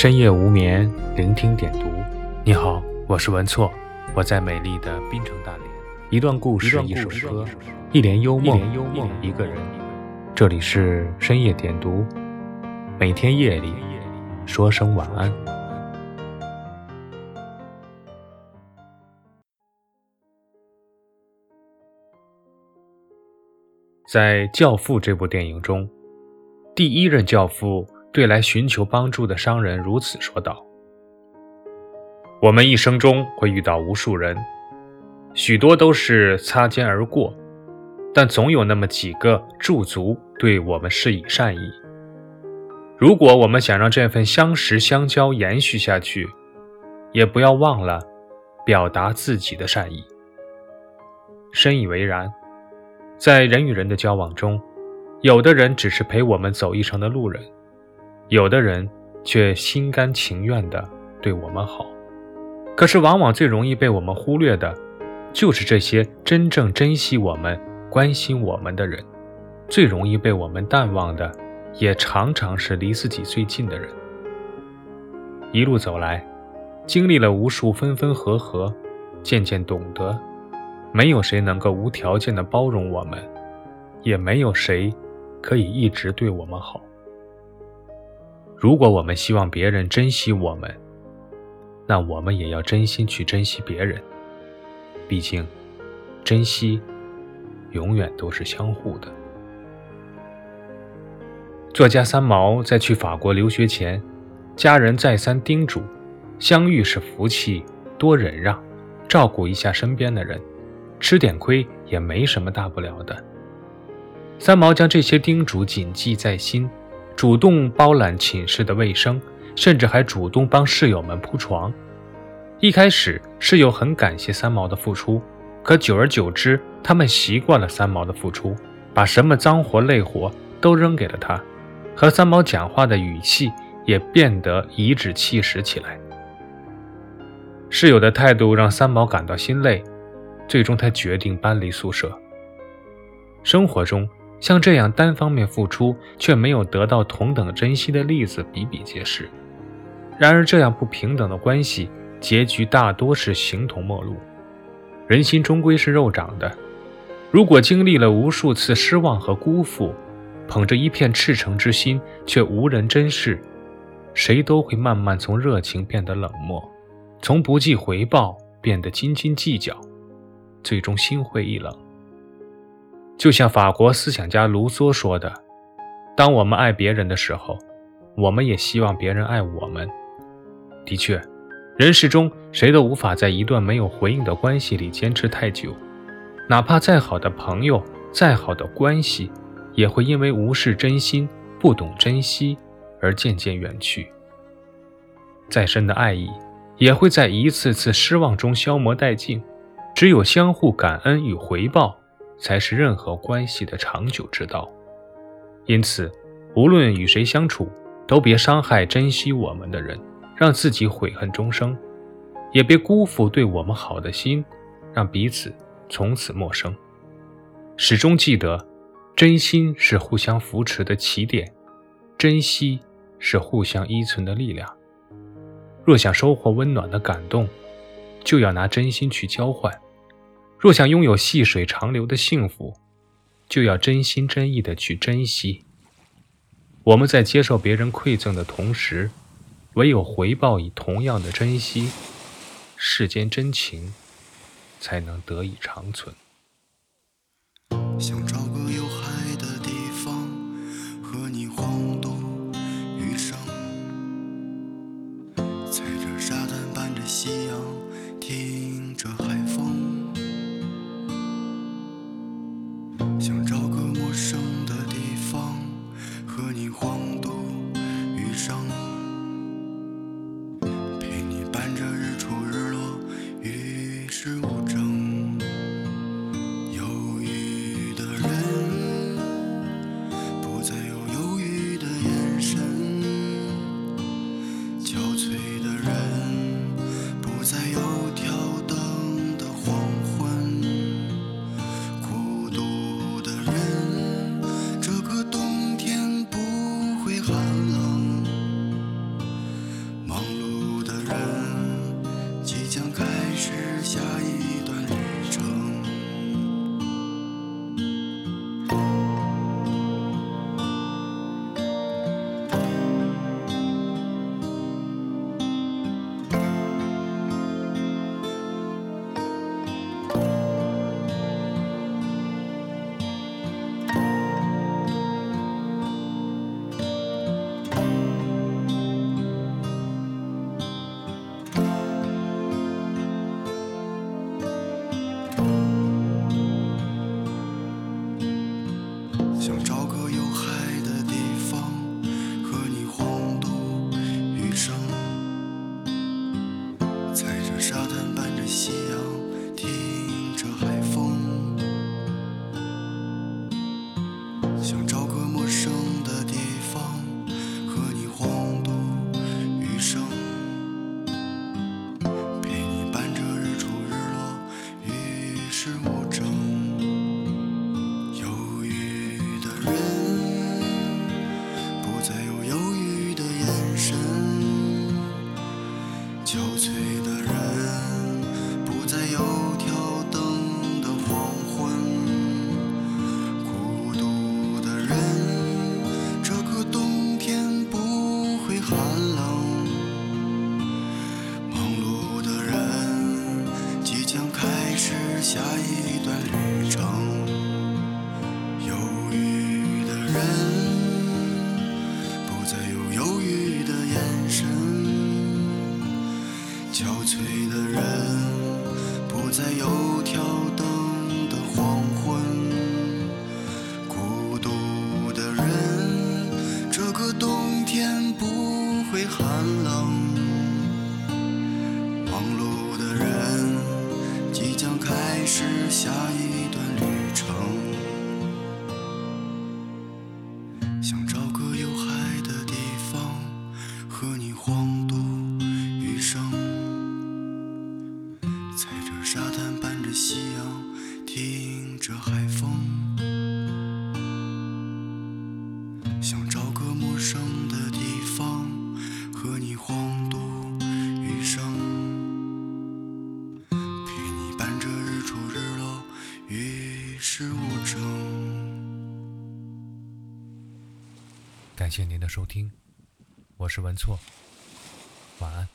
深夜无眠，聆听点读。你好，我是文措，我在美丽的滨城大连。一段故事，一首歌，一帘幽梦，一个人。这里是深夜点读，每天夜里说声晚安。在《教父》这部电影中，第一任教父。对来寻求帮助的商人如此说道：“我们一生中会遇到无数人，许多都是擦肩而过，但总有那么几个驻足对我们施以善意。如果我们想让这份相识相交延续下去，也不要忘了表达自己的善意。”深以为然，在人与人的交往中，有的人只是陪我们走一程的路人。有的人却心甘情愿地对我们好，可是往往最容易被我们忽略的，就是这些真正珍惜我们、关心我们的人；最容易被我们淡忘的，也常常是离自己最近的人。一路走来，经历了无数分分合合，渐渐懂得，没有谁能够无条件的包容我们，也没有谁可以一直对我们好。如果我们希望别人珍惜我们，那我们也要真心去珍惜别人。毕竟，珍惜永远都是相互的。作家三毛在去法国留学前，家人再三叮嘱：相遇是福气，多忍让，照顾一下身边的人，吃点亏也没什么大不了的。三毛将这些叮嘱谨记在心。主动包揽寝室的卫生，甚至还主动帮室友们铺床。一开始，室友很感谢三毛的付出，可久而久之，他们习惯了三毛的付出，把什么脏活累活都扔给了他，和三毛讲话的语气也变得颐指气使起来。室友的态度让三毛感到心累，最终他决定搬离宿舍。生活中。像这样单方面付出却没有得到同等珍惜的例子比比皆是。然而，这样不平等的关系结局大多是形同陌路。人心终归是肉长的，如果经历了无数次失望和辜负，捧着一片赤诚之心却无人珍视，谁都会慢慢从热情变得冷漠，从不计回报变得斤斤计较，最终心灰意冷。就像法国思想家卢梭说的：“当我们爱别人的时候，我们也希望别人爱我们。”的确，人世中谁都无法在一段没有回应的关系里坚持太久，哪怕再好的朋友、再好的关系，也会因为无视真心、不懂珍惜而渐渐远去。再深的爱意，也会在一次次失望中消磨殆尽。只有相互感恩与回报。才是任何关系的长久之道。因此，无论与谁相处，都别伤害珍惜我们的人，让自己悔恨终生；也别辜负对我们好的心，让彼此从此陌生。始终记得，真心是互相扶持的起点，珍惜是互相依存的力量。若想收获温暖的感动，就要拿真心去交换。若想拥有细水长流的幸福，就要真心真意的去珍惜。我们在接受别人馈赠的同时，唯有回报以同样的珍惜，世间真情才能得以长存。想找感谢您的收听，我是文措，晚安。